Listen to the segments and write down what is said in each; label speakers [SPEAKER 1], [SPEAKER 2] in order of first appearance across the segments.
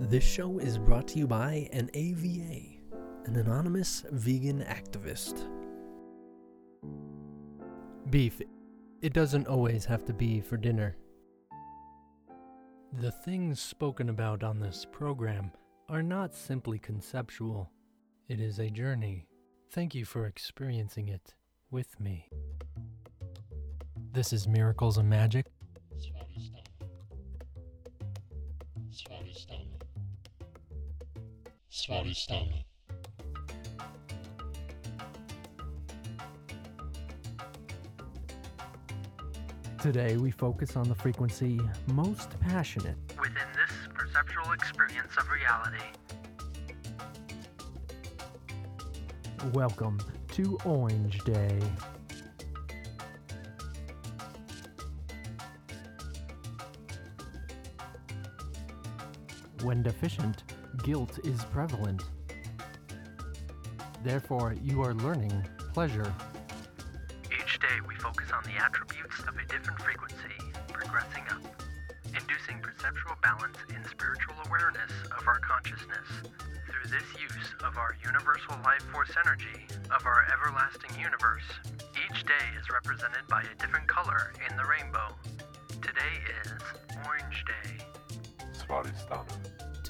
[SPEAKER 1] This show is brought to you by an AVA, an anonymous vegan activist. Beef. It doesn't always have to be for dinner. The things spoken about on this program are not simply conceptual. It is a journey. Thank you for experiencing it with me. This is Miracles and Magic.
[SPEAKER 2] Svadhisthana.
[SPEAKER 1] Today we focus on the frequency most passionate.
[SPEAKER 3] within this perceptual experience of reality.
[SPEAKER 1] Welcome to Orange Day. When deficient, guilt is prevalent. Therefore, you are learning pleasure.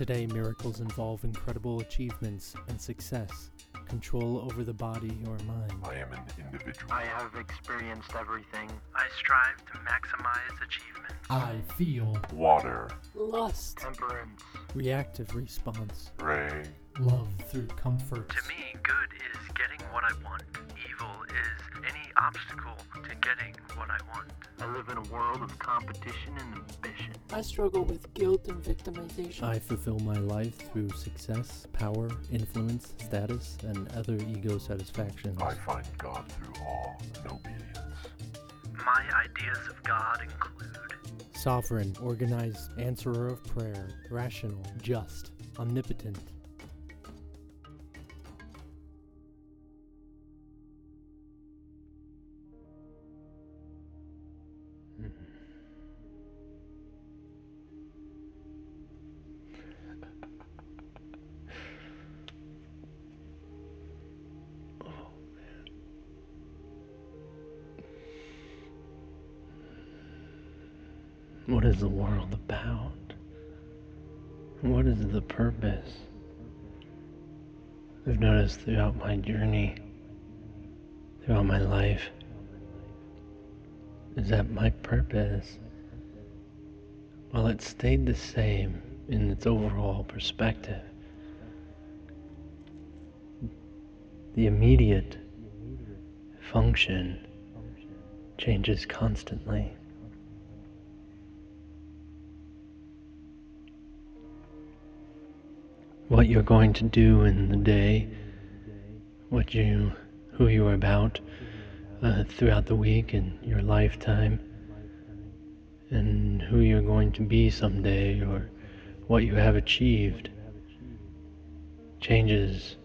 [SPEAKER 3] Today,
[SPEAKER 1] miracles involve incredible achievements and success, control over the body or mind.
[SPEAKER 2] I am an individual.
[SPEAKER 3] I have experienced everything. I strive to maximize achievement.
[SPEAKER 1] I feel
[SPEAKER 2] Water.
[SPEAKER 1] lust,
[SPEAKER 3] Temperance.
[SPEAKER 1] reactive response,
[SPEAKER 2] Ray.
[SPEAKER 1] love through comfort.
[SPEAKER 3] To me, good is getting what I want. Evil is any obstacle to getting what I want. I live in a world of competition and ambition.
[SPEAKER 4] I struggle with guilt and victimization.
[SPEAKER 1] I fulfill my life through success, power, influence, status, and other ego satisfactions.
[SPEAKER 2] I find God through awe and obedience.
[SPEAKER 3] My ideas of God include
[SPEAKER 1] Sovereign, organized, answerer of prayer, rational, just, omnipotent. Is the world about? What is the purpose? I've noticed throughout my journey, throughout my life, is that my purpose, while it stayed the same in its overall perspective, the immediate function changes constantly. What you're going to do in the day, what you, who you are about uh, throughout the week and your lifetime, and who you're going to be someday, or what you have achieved, changes.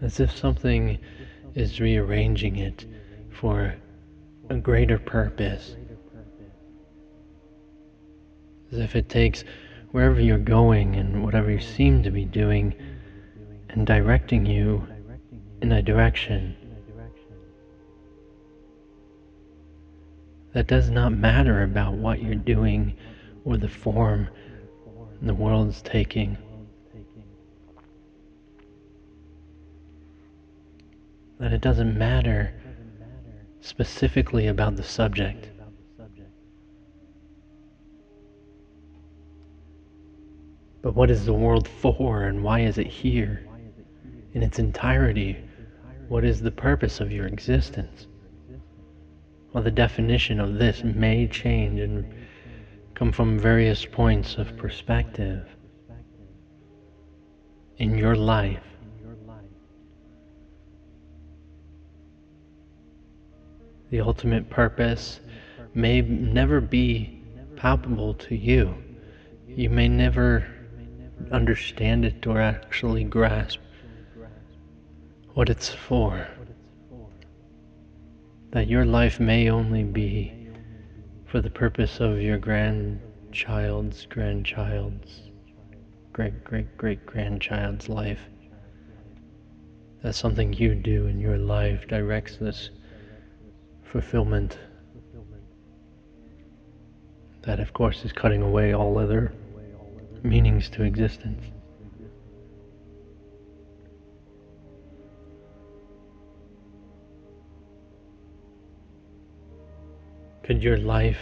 [SPEAKER 1] As if something is rearranging it for a greater purpose. As if it takes wherever you're going and whatever you seem to be doing and directing you in a direction that does not matter about what you're doing or the form the world's taking. That it doesn't matter specifically about the subject. But what is the world for and why is it here? In its entirety, what is the purpose of your existence? While the definition of this may change and come from various points of perspective in your life, the ultimate purpose may never be palpable to you. You may never understand it or actually grasp what it's for. That your life may only be for the purpose of your grandchild's grandchild's great great great grandchild's life. That something you do in your life directs this fulfillment. That, of course, is cutting away all other meanings to existence. Could your life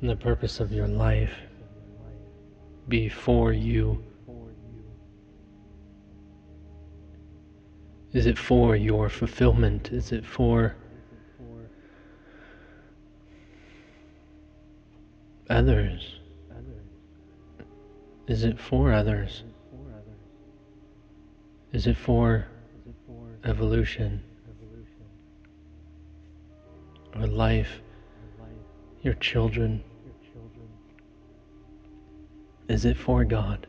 [SPEAKER 1] and the purpose of your life be for you? Is it for your fulfillment? Is it for others? Is it for others? Is it for evolution or life, your children? Is it for God?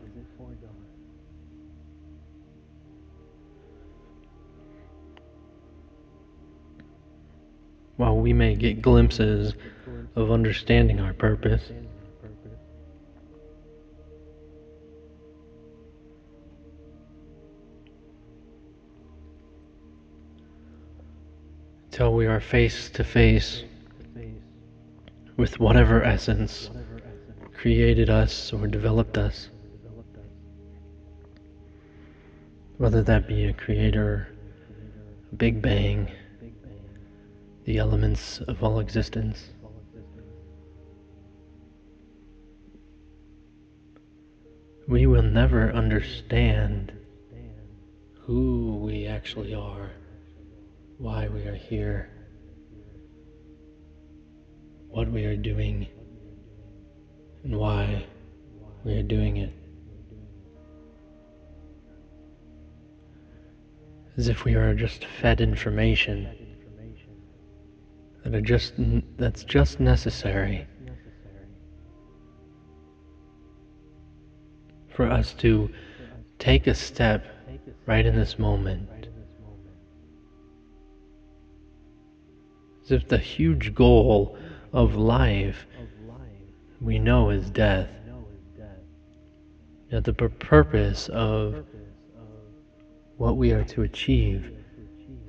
[SPEAKER 1] While we may get glimpses of understanding our purpose, till we are face to face with whatever essence created us or developed us. Whether that be a creator, a Big Bang, the elements of all existence. We will never understand who we actually are why we are here, what we are doing, and why we are doing it. As if we are just fed information that are just that's just necessary for us to take a step right in this moment As if the huge goal of life we know is death. Yet the purpose of what we are to achieve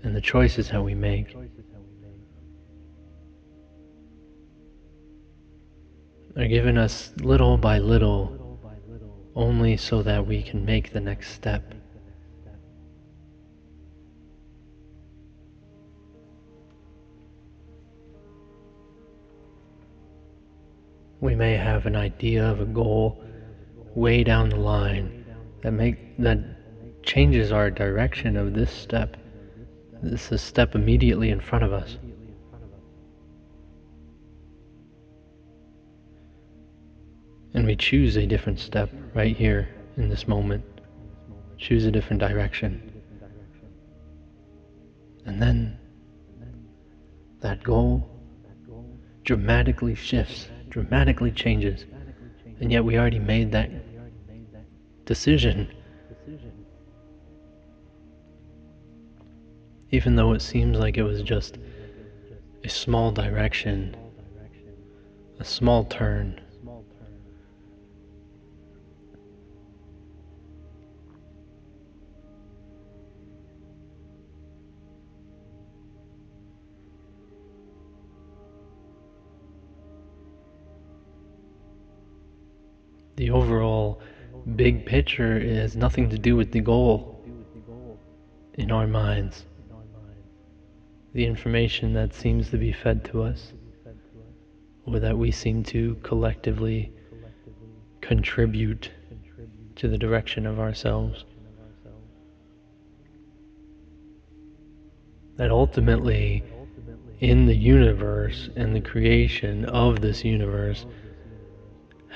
[SPEAKER 1] and the choices that we make are given us little by little only so that we can make the next step. We may have an idea of a goal way down the line that make that changes our direction of this step. This is step immediately in front of us. And we choose a different step right here in this moment. Choose a different direction. And then that goal dramatically shifts dramatically changes. And yet we already made that decision. Even though it seems like it was just a small direction, a small turn. The overall big picture has nothing to do with the goal in our minds. The information that seems to be fed to us, or that we seem to collectively contribute to the direction of ourselves. That ultimately in the universe and the creation of this universe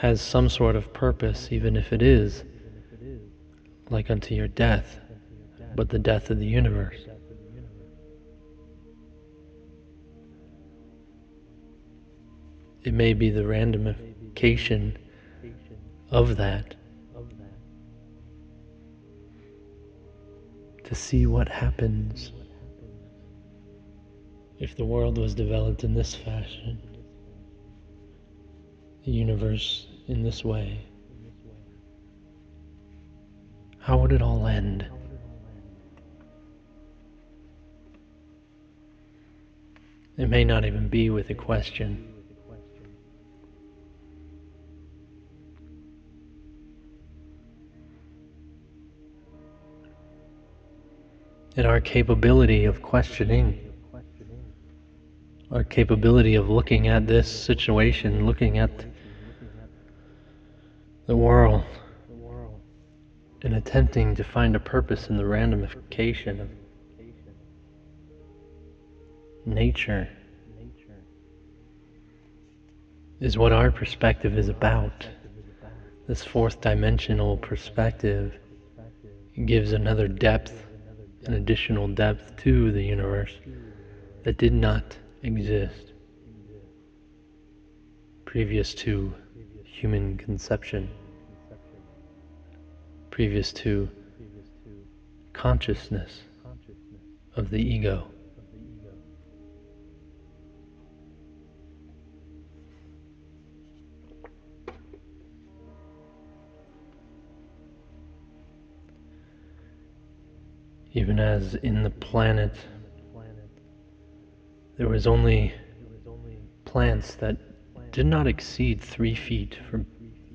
[SPEAKER 1] has some sort of purpose, even if it is like unto your death, but the death of the universe. It may be the randomification of that to see what happens if the world was developed in this fashion, the universe in this way. How would it all end? It may not even be with a question. And our capability of questioning, our capability of looking at this situation, looking at the world, and attempting to find a purpose in the randomification of nature is what our perspective is about. This fourth dimensional perspective gives another depth, an additional depth to the universe that did not exist previous to human conception previous to consciousness of the ego. Even as in the planet there was only plants that did not exceed three feet for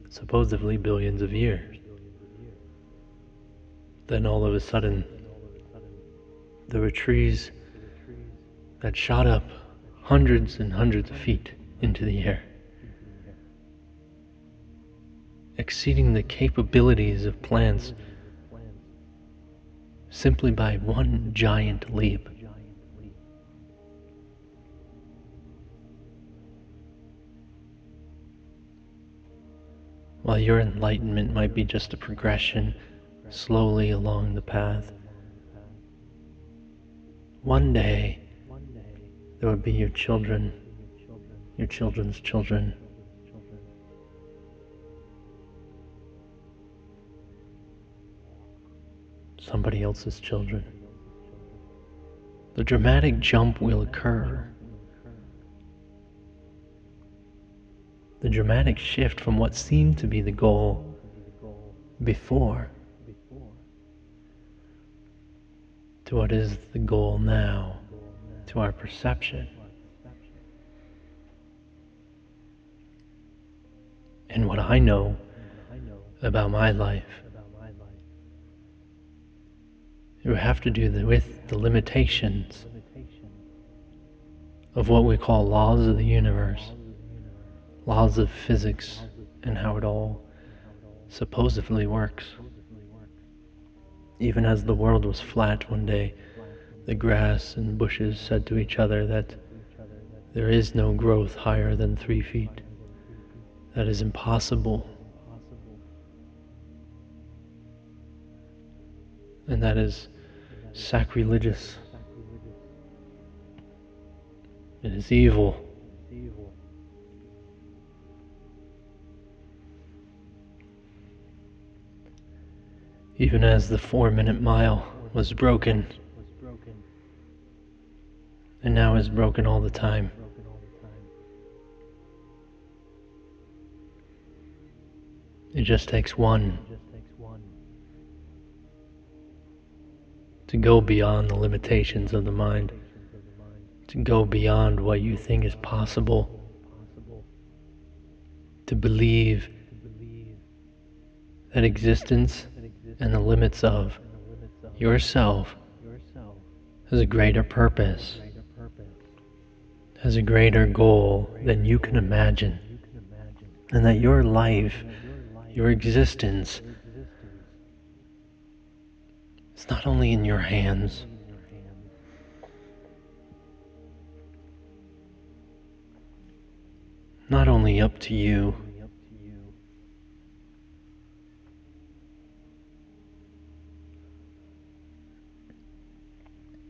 [SPEAKER 1] supposedly billions of years. Then all of a sudden, there were trees that shot up hundreds and hundreds of feet into the air, exceeding the capabilities of plants simply by one giant leap. While your enlightenment might be just a progression slowly along the path. One day, there would be your children, your children's children. Somebody else's children. The dramatic jump will occur. The dramatic shift from what seemed to be the goal before to what is the goal now, to our perception. And what I know about my life, you have to do with the limitations of what we call laws of the universe, laws of physics, and how it all supposedly works. Even as the world was flat one day, the grass and bushes said to each other that there is no growth higher than three feet. That is impossible. And that is sacrilegious. It is evil. Even as the four minute mile was broken and now is broken all the time. It just takes one to go beyond the limitations of the mind, to go beyond what you think is possible, to believe that existence and the limits of yourself has a greater purpose, has a greater goal than you can imagine, and that your life, your existence, is not only in your hands. Not only up to you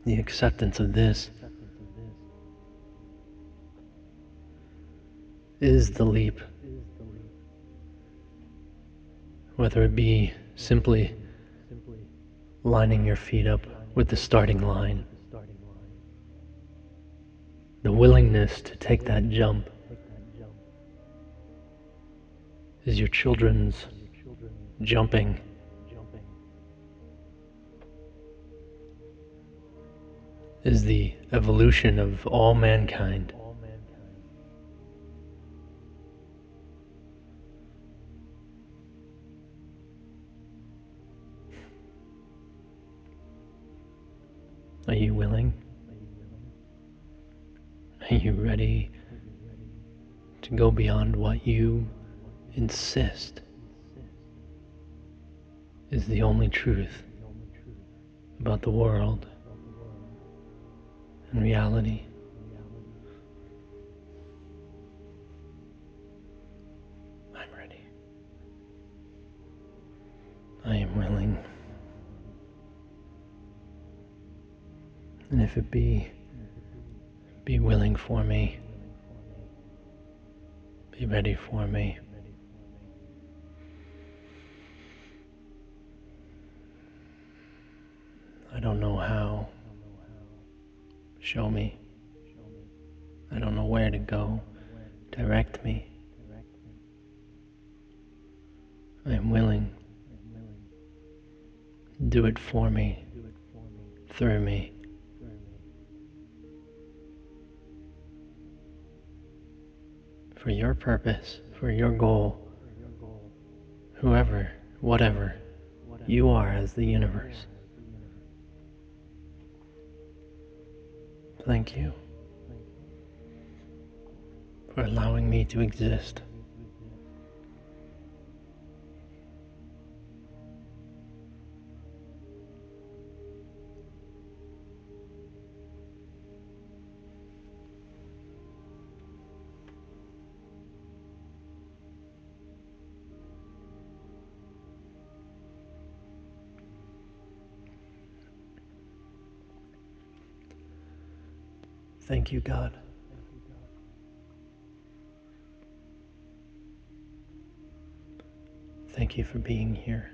[SPEAKER 1] the acceptance of this is the leap. Whether it be simply lining your feet up with the starting line, the willingness to take that jump is your children's jumping. Is the evolution of all mankind. Are you willing? Are you ready to go beyond what you insist is the only truth about the world and reality? I'm ready. I am willing. And if it be, be willing for me, be ready for me. I don't know how. Show me. I don't know where to go. Direct me. I am willing. Do it for me, through me. For your purpose, for your goal, whoever, whatever you are as the universe. Thank you for allowing me to exist. Thank you, God. Thank you for being here.